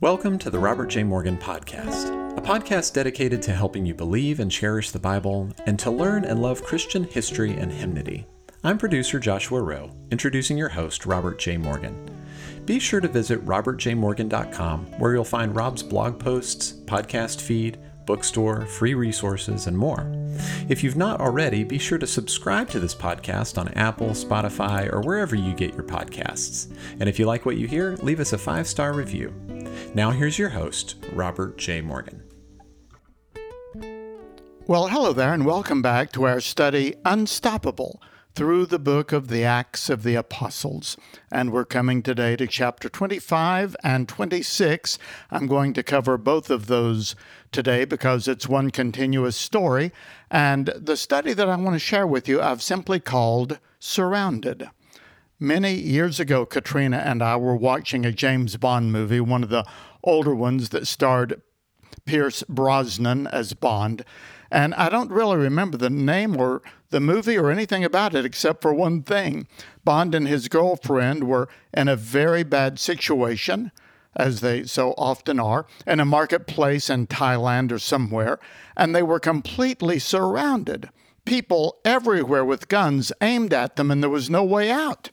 Welcome to the Robert J. Morgan Podcast, a podcast dedicated to helping you believe and cherish the Bible and to learn and love Christian history and hymnody. I'm producer Joshua Rowe, introducing your host, Robert J. Morgan. Be sure to visit robertjmorgan.com, where you'll find Rob's blog posts, podcast feed, bookstore, free resources, and more. If you've not already, be sure to subscribe to this podcast on Apple, Spotify, or wherever you get your podcasts. And if you like what you hear, leave us a five star review. Now, here's your host, Robert J. Morgan. Well, hello there, and welcome back to our study Unstoppable through the book of the Acts of the Apostles. And we're coming today to chapter 25 and 26. I'm going to cover both of those today because it's one continuous story. And the study that I want to share with you, I've simply called Surrounded. Many years ago, Katrina and I were watching a James Bond movie, one of the older ones that starred Pierce Brosnan as Bond. And I don't really remember the name or the movie or anything about it except for one thing. Bond and his girlfriend were in a very bad situation, as they so often are, in a marketplace in Thailand or somewhere, and they were completely surrounded. People everywhere with guns aimed at them, and there was no way out.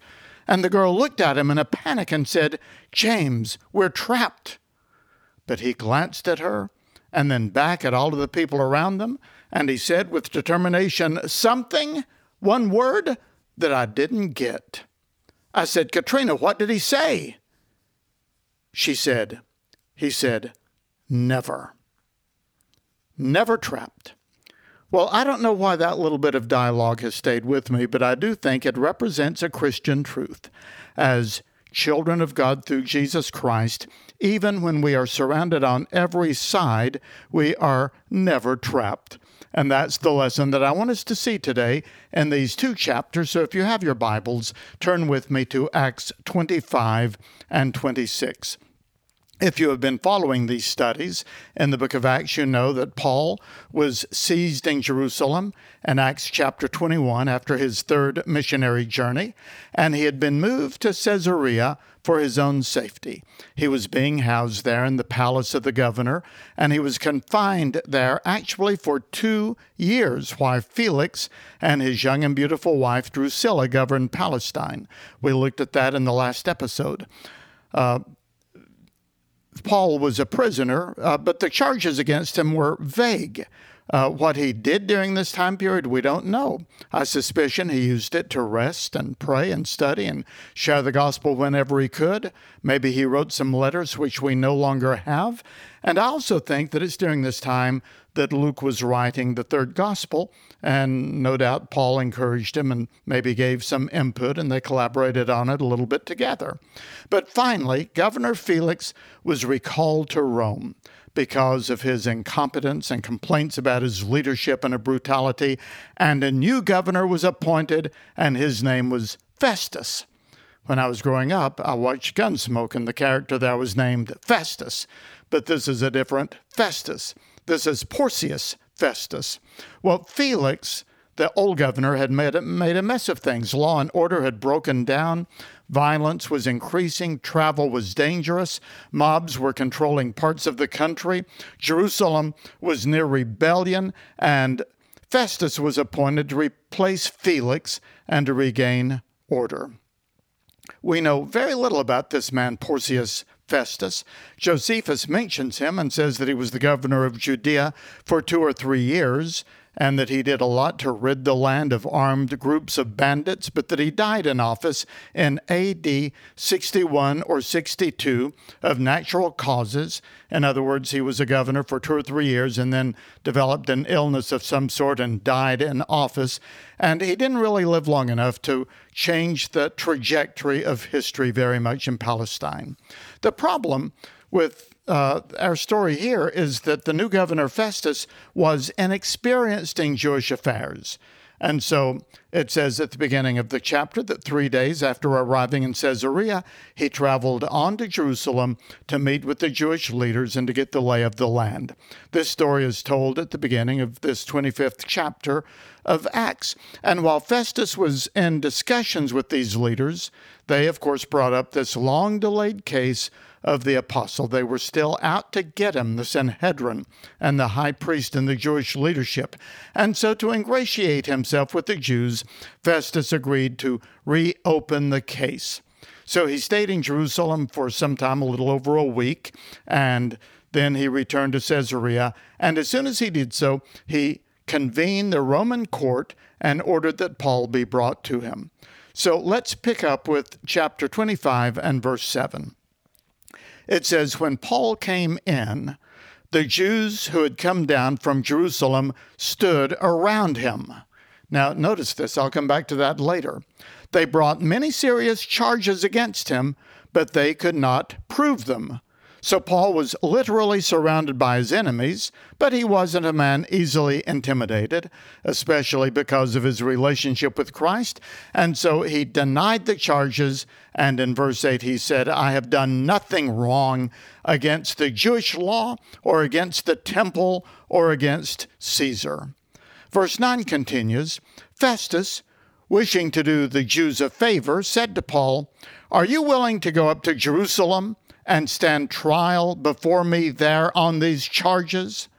And the girl looked at him in a panic and said, James, we're trapped. But he glanced at her and then back at all of the people around them, and he said with determination, Something, one word, that I didn't get. I said, Katrina, what did he say? She said, He said, Never. Never trapped. Well, I don't know why that little bit of dialogue has stayed with me, but I do think it represents a Christian truth. As children of God through Jesus Christ, even when we are surrounded on every side, we are never trapped. And that's the lesson that I want us to see today in these two chapters. So if you have your Bibles, turn with me to Acts 25 and 26. If you have been following these studies in the book of Acts, you know that Paul was seized in Jerusalem in Acts chapter 21 after his third missionary journey, and he had been moved to Caesarea for his own safety. He was being housed there in the palace of the governor, and he was confined there actually for two years while Felix and his young and beautiful wife Drusilla governed Palestine. We looked at that in the last episode. Uh, Paul was a prisoner, uh, but the charges against him were vague. Uh, what he did during this time period, we don't know. I suspicion he used it to rest and pray and study and share the gospel whenever he could. Maybe he wrote some letters which we no longer have. And I also think that it's during this time that Luke was writing the third gospel, and no doubt Paul encouraged him and maybe gave some input, and they collaborated on it a little bit together. But finally, Governor Felix was recalled to Rome because of his incompetence and complaints about his leadership and brutality, and a new governor was appointed, and his name was Festus. When I was growing up, I watched Gunsmoke, and the character there was named Festus, but this is a different Festus. This is Porcius Festus. Well, Felix, the old governor, had made a, made a mess of things. Law and order had broken down. Violence was increasing, travel was dangerous, mobs were controlling parts of the country, Jerusalem was near rebellion, and Festus was appointed to replace Felix and to regain order. We know very little about this man, Porcius Festus. Josephus mentions him and says that he was the governor of Judea for two or three years and that he did a lot to rid the land of armed groups of bandits, but that he died in office in AD 61 or 62 of natural causes. In other words, he was a governor for two or three years and then developed an illness of some sort and died in office. And he didn't really live long enough to change the trajectory of history very much in Palestine. The problem with uh, our story here is that the new governor Festus was inexperienced in Jewish affairs. And so It says at the beginning of the chapter that three days after arriving in Caesarea, he traveled on to Jerusalem to meet with the Jewish leaders and to get the lay of the land. This story is told at the beginning of this 25th chapter of Acts. And while Festus was in discussions with these leaders, they, of course, brought up this long delayed case of the apostle. They were still out to get him, the Sanhedrin and the high priest and the Jewish leadership. And so, to ingratiate himself with the Jews, Festus agreed to reopen the case. So he stayed in Jerusalem for some time, a little over a week, and then he returned to Caesarea. And as soon as he did so, he convened the Roman court and ordered that Paul be brought to him. So let's pick up with chapter 25 and verse 7 it says, When Paul came in, the Jews who had come down from Jerusalem stood around him. Now, notice this, I'll come back to that later. They brought many serious charges against him, but they could not prove them. So Paul was literally surrounded by his enemies, but he wasn't a man easily intimidated, especially because of his relationship with Christ. And so he denied the charges. And in verse 8, he said, I have done nothing wrong against the Jewish law or against the temple or against Caesar. Verse 9 continues Festus, wishing to do the Jews a favor, said to Paul, Are you willing to go up to Jerusalem? and stand trial before me there on these charges?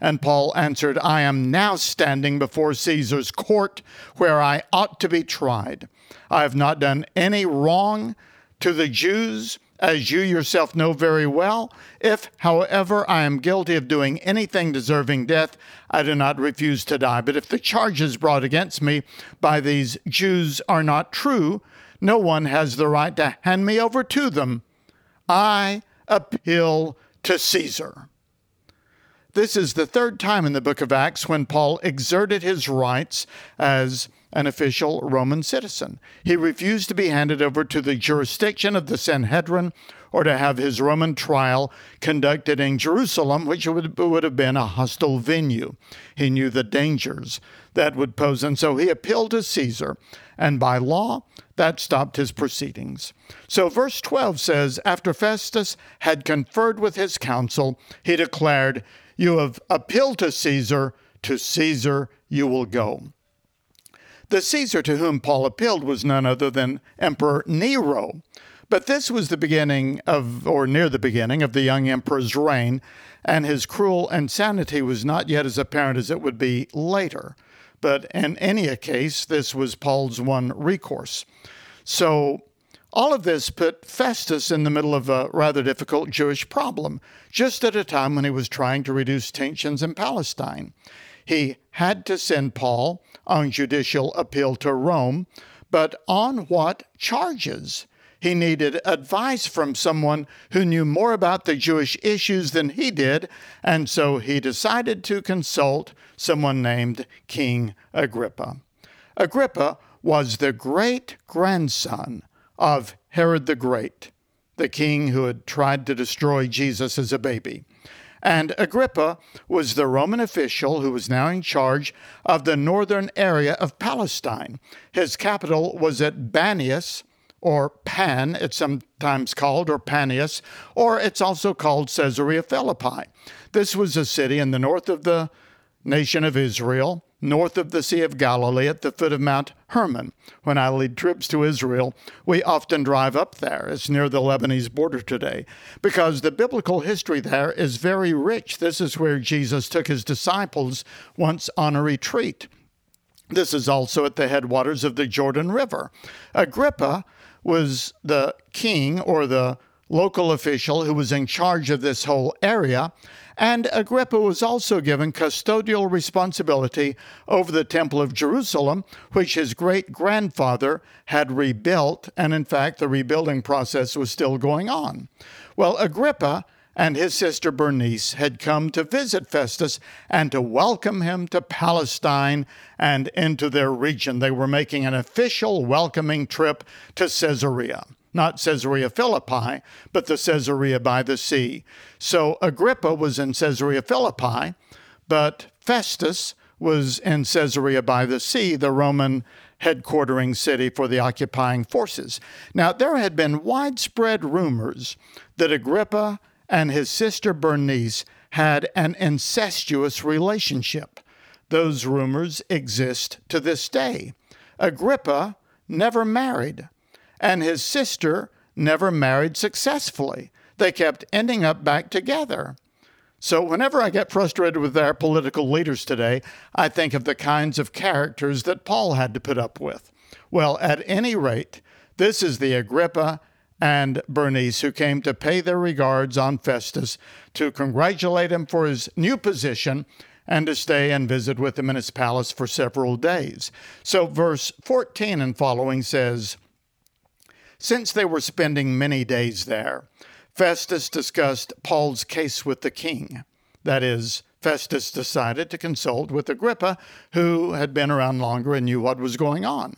And Paul answered, I am now standing before Caesar's court where I ought to be tried. I have not done any wrong to the Jews, as you yourself know very well. If, however, I am guilty of doing anything deserving death, I do not refuse to die. But if the charges brought against me by these Jews are not true, no one has the right to hand me over to them. I appeal to Caesar. This is the third time in the book of Acts when Paul exerted his rights as an official Roman citizen. He refused to be handed over to the jurisdiction of the Sanhedrin or to have his Roman trial conducted in Jerusalem, which would, would have been a hostile venue. He knew the dangers that would pose, and so he appealed to Caesar. And by law, that stopped his proceedings. So, verse 12 says After Festus had conferred with his council, he declared, You have appealed to Caesar, to Caesar you will go. The Caesar to whom Paul appealed was none other than Emperor Nero. But this was the beginning of, or near the beginning, of the young emperor's reign, and his cruel insanity was not yet as apparent as it would be later. But in any case, this was Paul's one recourse. So all of this put Festus in the middle of a rather difficult Jewish problem, just at a time when he was trying to reduce tensions in Palestine. He had to send Paul on judicial appeal to Rome, but on what charges? He needed advice from someone who knew more about the Jewish issues than he did, and so he decided to consult someone named King Agrippa. Agrippa was the great grandson of Herod the Great, the king who had tried to destroy Jesus as a baby. And Agrippa was the Roman official who was now in charge of the northern area of Palestine. His capital was at Banias, or Pan, it's sometimes called, or Panias, or it's also called Caesarea Philippi. This was a city in the north of the nation of Israel, north of the Sea of Galilee at the foot of Mount Hermon. When I lead trips to Israel, we often drive up there. It's near the Lebanese border today because the biblical history there is very rich. This is where Jesus took his disciples once on a retreat. This is also at the headwaters of the Jordan River. Agrippa was the king or the local official who was in charge of this whole area, and Agrippa was also given custodial responsibility over the Temple of Jerusalem, which his great grandfather had rebuilt, and in fact, the rebuilding process was still going on. Well, Agrippa and his sister Bernice had come to visit Festus and to welcome him to Palestine and into their region. They were making an official welcoming trip to Caesarea not Caesarea Philippi, but the Caesarea by the sea. So Agrippa was in Caesarea Philippi, but Festus was in Caesarea by the sea, the Roman headquartering city for the occupying forces. Now, there had been widespread rumors that Agrippa and his sister Bernice had an incestuous relationship. Those rumors exist to this day. Agrippa never married, and his sister never married successfully. They kept ending up back together. So, whenever I get frustrated with our political leaders today, I think of the kinds of characters that Paul had to put up with. Well, at any rate, this is the Agrippa and Bernice who came to pay their regards on Festus, to congratulate him for his new position, and to stay and visit with him in his palace for several days. So, verse 14 and following says, Since they were spending many days there, Festus discussed Paul's case with the king. That is, Festus decided to consult with Agrippa, who had been around longer and knew what was going on.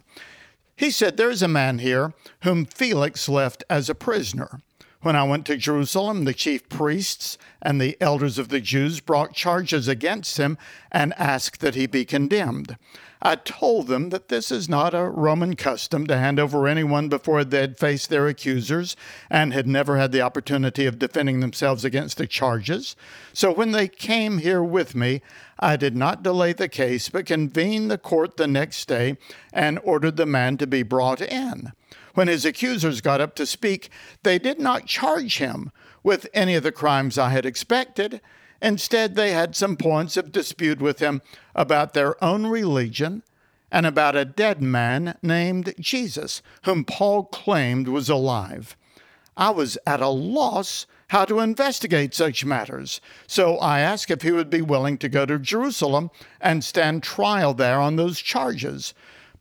He said, There is a man here whom Felix left as a prisoner. When I went to Jerusalem, the chief priests and the elders of the Jews brought charges against him and asked that he be condemned. I told them that this is not a Roman custom to hand over anyone before they had faced their accusers and had never had the opportunity of defending themselves against the charges. So when they came here with me, I did not delay the case, but convened the court the next day and ordered the man to be brought in. When his accusers got up to speak, they did not charge him with any of the crimes I had expected. Instead, they had some points of dispute with him about their own religion and about a dead man named Jesus, whom Paul claimed was alive. I was at a loss how to investigate such matters, so I asked if he would be willing to go to Jerusalem and stand trial there on those charges.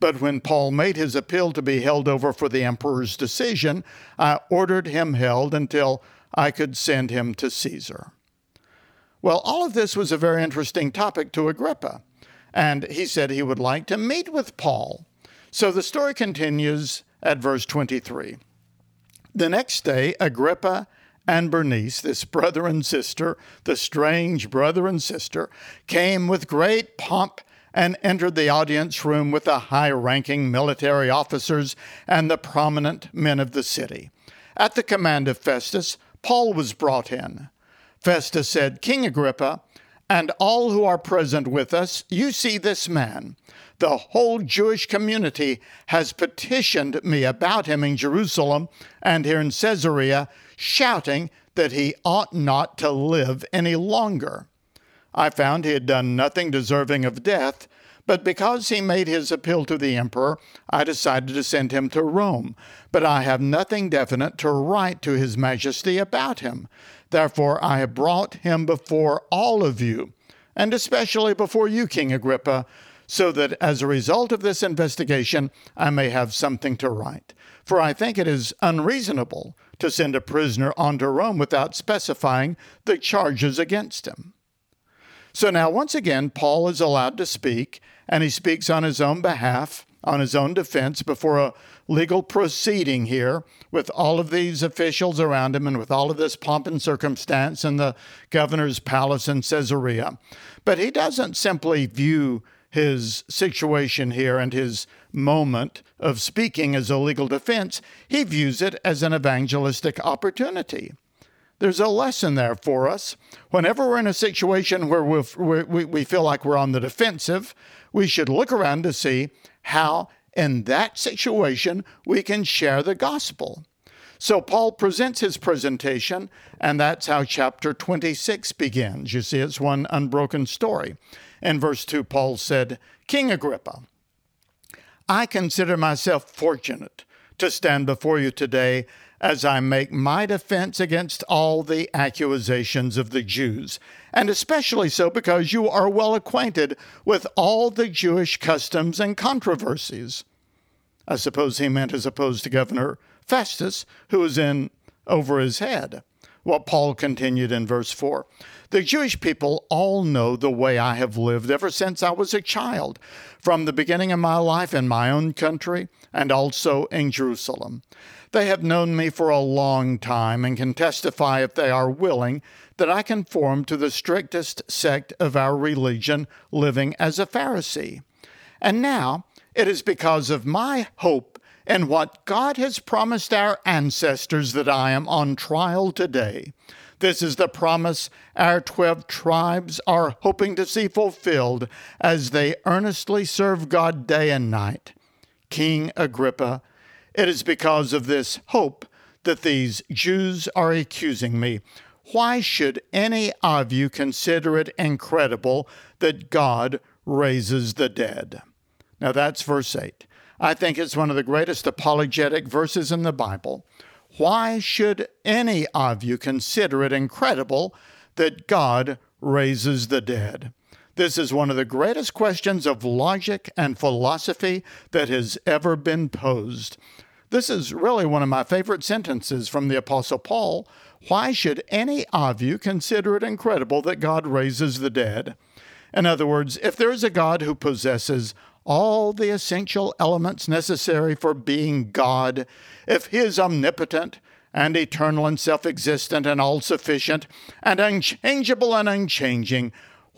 But when Paul made his appeal to be held over for the emperor's decision, I ordered him held until I could send him to Caesar. Well, all of this was a very interesting topic to Agrippa, and he said he would like to meet with Paul. So the story continues at verse 23. The next day, Agrippa and Bernice, this brother and sister, the strange brother and sister, came with great pomp and entered the audience room with the high ranking military officers and the prominent men of the city. At the command of Festus, Paul was brought in. Festus said, King Agrippa, and all who are present with us, you see this man. The whole Jewish community has petitioned me about him in Jerusalem and here in Caesarea, shouting that he ought not to live any longer. I found he had done nothing deserving of death, but because he made his appeal to the emperor, I decided to send him to Rome. But I have nothing definite to write to his majesty about him. Therefore, I have brought him before all of you, and especially before you, King Agrippa, so that as a result of this investigation, I may have something to write. For I think it is unreasonable to send a prisoner on to Rome without specifying the charges against him. So now, once again, Paul is allowed to speak, and he speaks on his own behalf, on his own defense, before a legal proceeding here with all of these officials around him and with all of this pomp and circumstance in the governor's palace in Caesarea. But he doesn't simply view his situation here and his moment of speaking as a legal defense, he views it as an evangelistic opportunity. There's a lesson there for us. Whenever we're in a situation where we we feel like we're on the defensive, we should look around to see how in that situation, we can share the gospel. So Paul presents his presentation, and that's how chapter 26 begins. You see, it's one unbroken story. In verse 2, Paul said, King Agrippa, I consider myself fortunate to stand before you today as I make my defense against all the accusations of the Jews, and especially so because you are well acquainted with all the Jewish customs and controversies. I suppose he meant as opposed to Governor Festus, who was in over his head. What Paul continued in verse 4 The Jewish people all know the way I have lived ever since I was a child, from the beginning of my life in my own country and also in Jerusalem. They have known me for a long time and can testify, if they are willing, that I conform to the strictest sect of our religion, living as a Pharisee. And now, it is because of my hope in what God has promised our ancestors that I am on trial today. This is the promise our 12 tribes are hoping to see fulfilled as they earnestly serve God day and night. King Agrippa, it is because of this hope that these Jews are accusing me. Why should any of you consider it incredible that God raises the dead? Now that's verse 8. I think it's one of the greatest apologetic verses in the Bible. Why should any of you consider it incredible that God raises the dead? This is one of the greatest questions of logic and philosophy that has ever been posed. This is really one of my favorite sentences from the Apostle Paul. Why should any of you consider it incredible that God raises the dead? In other words, if there is a God who possesses all the essential elements necessary for being God, if He is omnipotent and eternal and self existent and all sufficient and unchangeable and unchanging,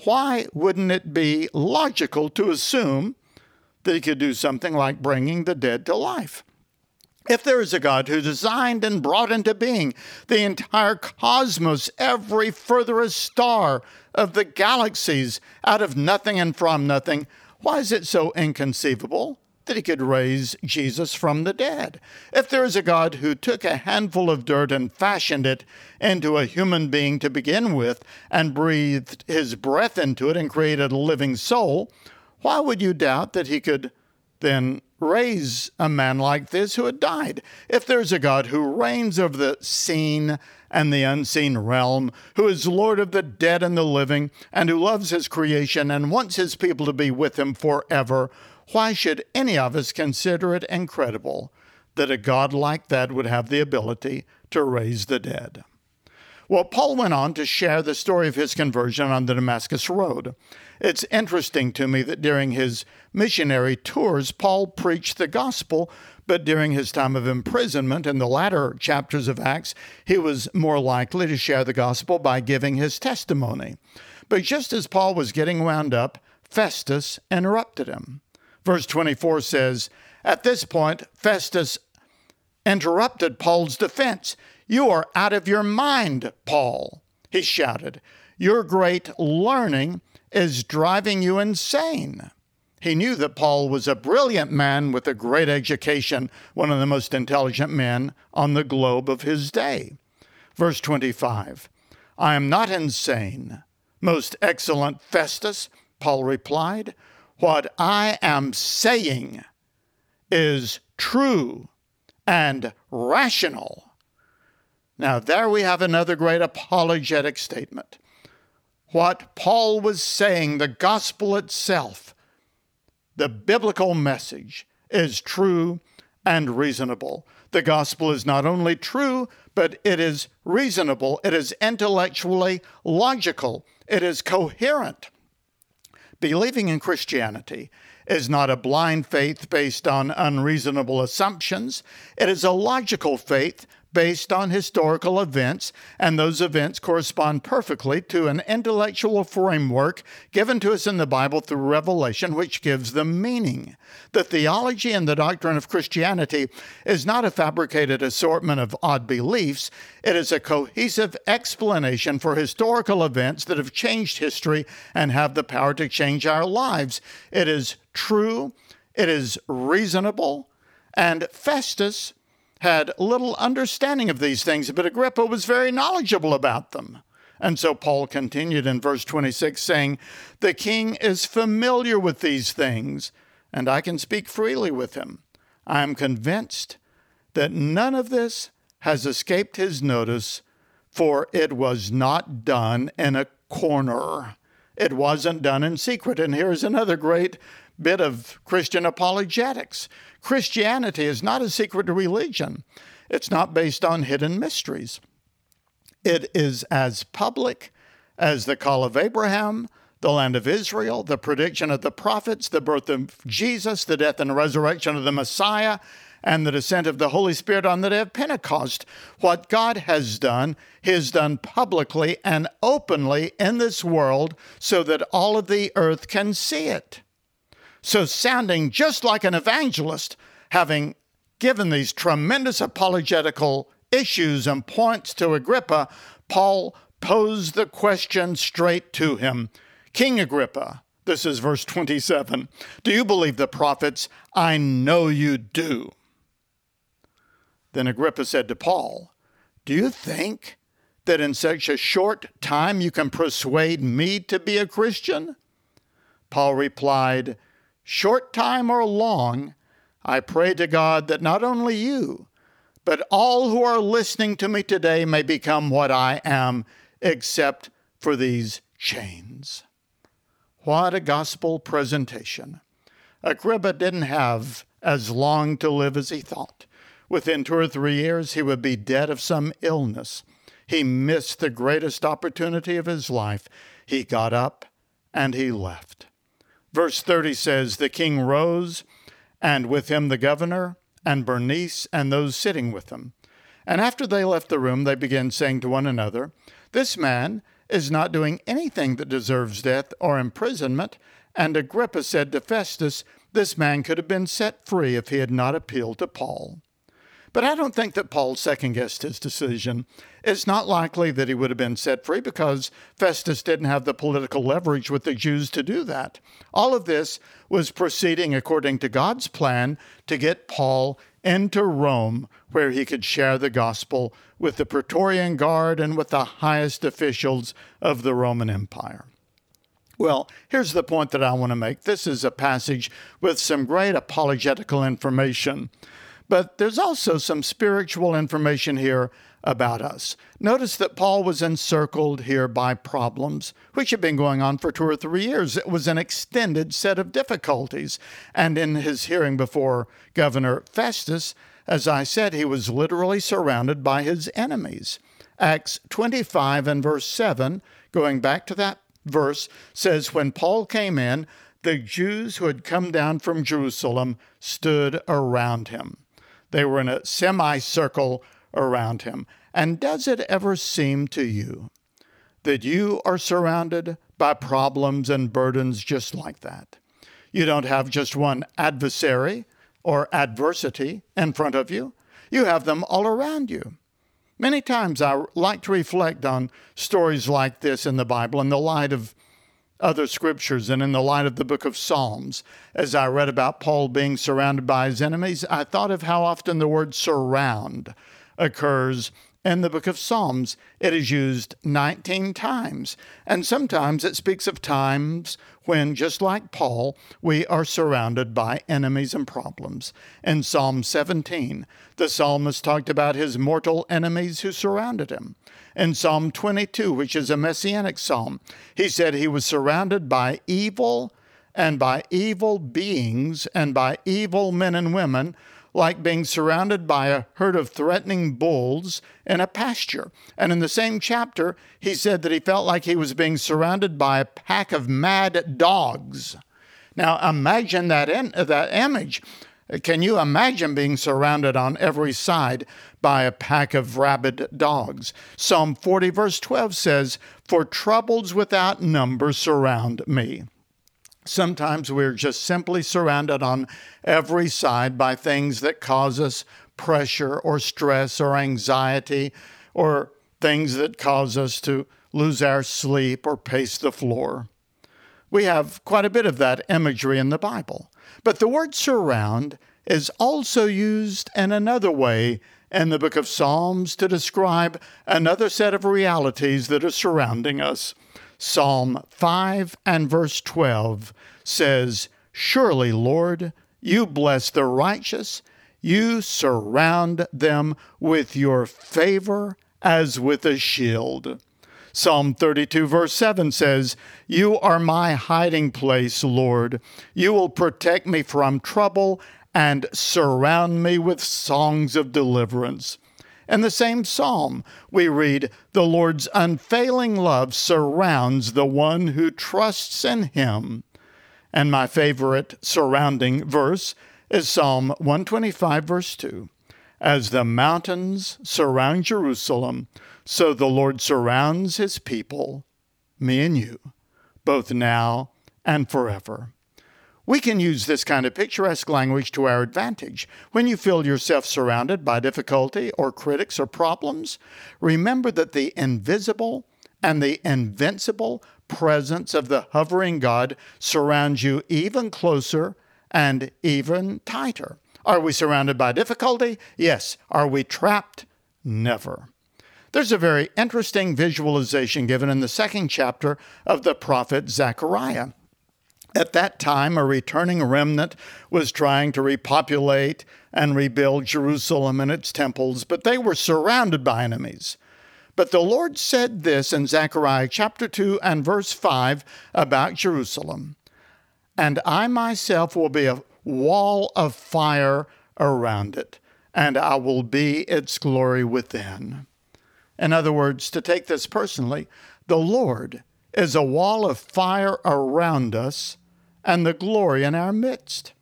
why wouldn't it be logical to assume that He could do something like bringing the dead to life? If there is a God who designed and brought into being the entire cosmos, every furthest star of the galaxies out of nothing and from nothing, why is it so inconceivable that he could raise Jesus from the dead? If there is a God who took a handful of dirt and fashioned it into a human being to begin with and breathed his breath into it and created a living soul, why would you doubt that he could then raise a man like this who had died? If there's a God who reigns over the seen and the unseen realm, who is Lord of the dead and the living, and who loves his creation and wants his people to be with him forever, why should any of us consider it incredible that a God like that would have the ability to raise the dead? Well, Paul went on to share the story of his conversion on the Damascus Road. It's interesting to me that during his missionary tours, Paul preached the gospel, but during his time of imprisonment in the latter chapters of Acts, he was more likely to share the gospel by giving his testimony. But just as Paul was getting wound up, Festus interrupted him. Verse 24 says, At this point, Festus interrupted Paul's defense. You are out of your mind, Paul, he shouted. Your great learning is driving you insane. He knew that Paul was a brilliant man with a great education, one of the most intelligent men on the globe of his day. Verse 25 I am not insane, most excellent Festus, Paul replied. What I am saying is true and rational. Now, there we have another great apologetic statement. What Paul was saying, the gospel itself, the biblical message, is true and reasonable. The gospel is not only true, but it is reasonable, it is intellectually logical, it is coherent. Believing in Christianity is not a blind faith based on unreasonable assumptions. It is a logical faith based on historical events, and those events correspond perfectly to an intellectual framework given to us in the Bible through revelation, which gives them meaning. The theology and the doctrine of Christianity is not a fabricated assortment of odd beliefs, it is a cohesive explanation for historical events that have changed history and have the power to change our lives. It is true, it is reasonable, and Festus had little understanding of these things, but Agrippa was very knowledgeable about them. And so Paul continued in verse 26, saying, The king is familiar with these things, and I can speak freely with him. I am convinced that none of this has escaped his notice, for it was not done in a corner. It wasn't done in secret. And here's another great bit of Christian apologetics. Christianity is not a secret religion, it's not based on hidden mysteries. It is as public as the call of Abraham, the land of Israel, the prediction of the prophets, the birth of Jesus, the death and resurrection of the Messiah, and the descent of the Holy Spirit on the day of Pentecost. What God has done, He has done publicly and openly in this world so that all of the earth can see it. So, sounding just like an evangelist, having given these tremendous apologetical issues and points to Agrippa, Paul posed the question straight to him King Agrippa, this is verse 27, do you believe the prophets? I know you do. Then Agrippa said to Paul, Do you think that in such a short time you can persuade me to be a Christian? Paul replied, Short time or long, I pray to God that not only you, but all who are listening to me today may become what I am, except for these chains. What a gospel presentation. Agrippa didn't have as long to live as he thought. Within two or three years, he would be dead of some illness. He missed the greatest opportunity of his life. He got up and he left. Verse 30 says, The king rose, and with him the governor, and Bernice, and those sitting with them. And after they left the room, they began saying to one another, This man is not doing anything that deserves death or imprisonment. And Agrippa said to Festus, This man could have been set free if he had not appealed to Paul. But I don't think that Paul second guessed his decision. It's not likely that he would have been set free because Festus didn't have the political leverage with the Jews to do that. All of this was proceeding according to God's plan to get Paul into Rome, where he could share the gospel with the Praetorian Guard and with the highest officials of the Roman Empire. Well, here's the point that I want to make. This is a passage with some great apologetical information. But there's also some spiritual information here about us. Notice that Paul was encircled here by problems, which had been going on for two or three years. It was an extended set of difficulties. And in his hearing before Governor Festus, as I said, he was literally surrounded by his enemies. Acts 25 and verse 7, going back to that verse, says, When Paul came in, the Jews who had come down from Jerusalem stood around him. They were in a semicircle around him. And does it ever seem to you that you are surrounded by problems and burdens just like that? You don't have just one adversary or adversity in front of you, you have them all around you. Many times I like to reflect on stories like this in the Bible in the light of other scriptures and in the light of the book of Psalms. As I read about Paul being surrounded by his enemies, I thought of how often the word surround occurs in the book of Psalms. It is used 19 times, and sometimes it speaks of times when, just like Paul, we are surrounded by enemies and problems. In Psalm 17, the psalmist talked about his mortal enemies who surrounded him in Psalm 22, which is a messianic psalm. He said he was surrounded by evil and by evil beings and by evil men and women, like being surrounded by a herd of threatening bulls in a pasture. And in the same chapter, he said that he felt like he was being surrounded by a pack of mad dogs. Now imagine that, in, that image. Can you imagine being surrounded on every side by a pack of rabid dogs? Psalm 40, verse 12 says, For troubles without number surround me. Sometimes we're just simply surrounded on every side by things that cause us pressure or stress or anxiety or things that cause us to lose our sleep or pace the floor. We have quite a bit of that imagery in the Bible. But the word surround is also used in another way in the book of Psalms to describe another set of realities that are surrounding us. Psalm 5 and verse 12 says, Surely, Lord, you bless the righteous, you surround them with your favor as with a shield. Psalm 32, verse 7 says, You are my hiding place, Lord. You will protect me from trouble and surround me with songs of deliverance. In the same psalm, we read, The Lord's unfailing love surrounds the one who trusts in him. And my favorite surrounding verse is Psalm 125, verse 2. As the mountains surround Jerusalem, so the Lord surrounds his people, me and you, both now and forever. We can use this kind of picturesque language to our advantage. When you feel yourself surrounded by difficulty or critics or problems, remember that the invisible and the invincible presence of the hovering God surrounds you even closer and even tighter. Are we surrounded by difficulty? Yes. Are we trapped? Never. There's a very interesting visualization given in the second chapter of the prophet Zechariah. At that time, a returning remnant was trying to repopulate and rebuild Jerusalem and its temples, but they were surrounded by enemies. But the Lord said this in Zechariah chapter 2 and verse 5 about Jerusalem And I myself will be a wall of fire around it, and I will be its glory within. In other words, to take this personally, the Lord is a wall of fire around us and the glory in our midst.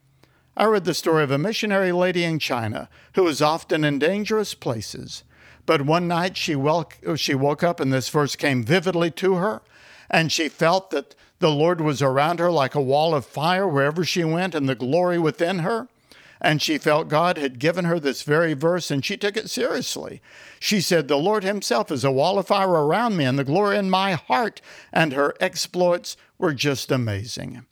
I read the story of a missionary lady in China who was often in dangerous places. But one night she, woke, she woke up and this verse came vividly to her, and she felt that the Lord was around her like a wall of fire wherever she went and the glory within her. And she felt God had given her this very verse and she took it seriously. She said, The Lord Himself is a wall of fire around me and the glory in my heart. And her exploits were just amazing.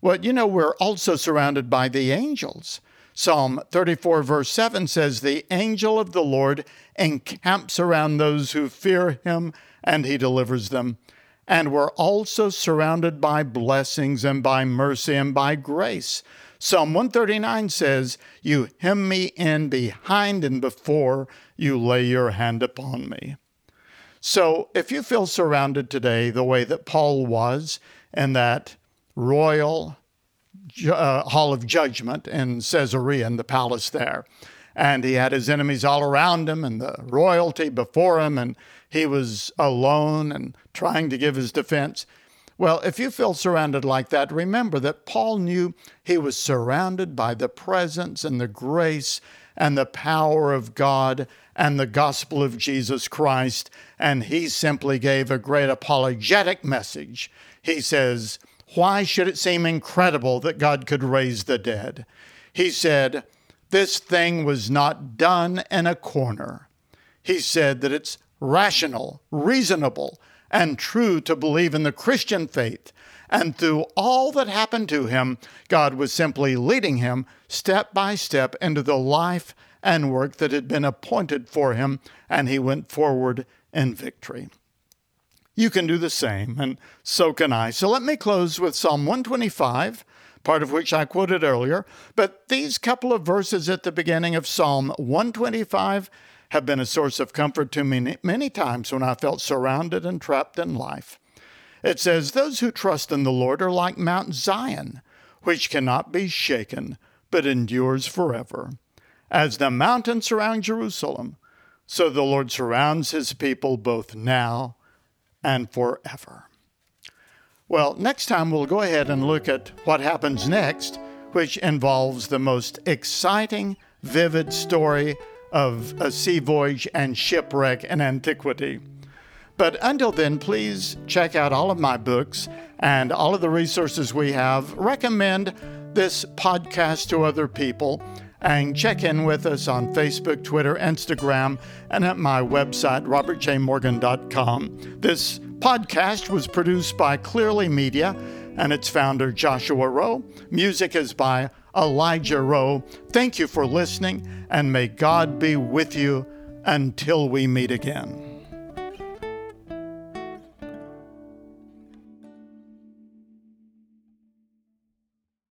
Well, you know, we're also surrounded by the angels. Psalm 34, verse 7 says, The angel of the Lord encamps around those who fear him, and he delivers them. And we're also surrounded by blessings and by mercy and by grace. Psalm 139 says, You hem me in behind and before you lay your hand upon me. So if you feel surrounded today the way that Paul was, and that royal uh, hall of judgment in Caesarea in the palace there. And he had his enemies all around him and the royalty before him, and he was alone and trying to give his defense. Well, if you feel surrounded like that, remember that Paul knew he was surrounded by the presence and the grace and the power of God and the gospel of Jesus Christ, and he simply gave a great apologetic message. He says, why should it seem incredible that God could raise the dead? He said, This thing was not done in a corner. He said that it's rational, reasonable, and true to believe in the Christian faith. And through all that happened to him, God was simply leading him step by step into the life and work that had been appointed for him, and he went forward in victory you can do the same, and so can I. So let me close with Psalm 125, part of which I quoted earlier. But these couple of verses at the beginning of Psalm 125 have been a source of comfort to me many times when I felt surrounded and trapped in life. It says, Those who trust in the Lord are like Mount Zion, which cannot be shaken, but endures forever. As the mountains surround Jerusalem, so the Lord surrounds his people both now and forever. Well, next time we'll go ahead and look at what happens next, which involves the most exciting, vivid story of a sea voyage and shipwreck in antiquity. But until then, please check out all of my books and all of the resources we have. Recommend this podcast to other people and check in with us on Facebook, Twitter, Instagram, and at my website, robertjmorgan.com. This podcast was produced by Clearly Media and its founder, Joshua Rowe. Music is by Elijah Rowe. Thank you for listening, and may God be with you until we meet again.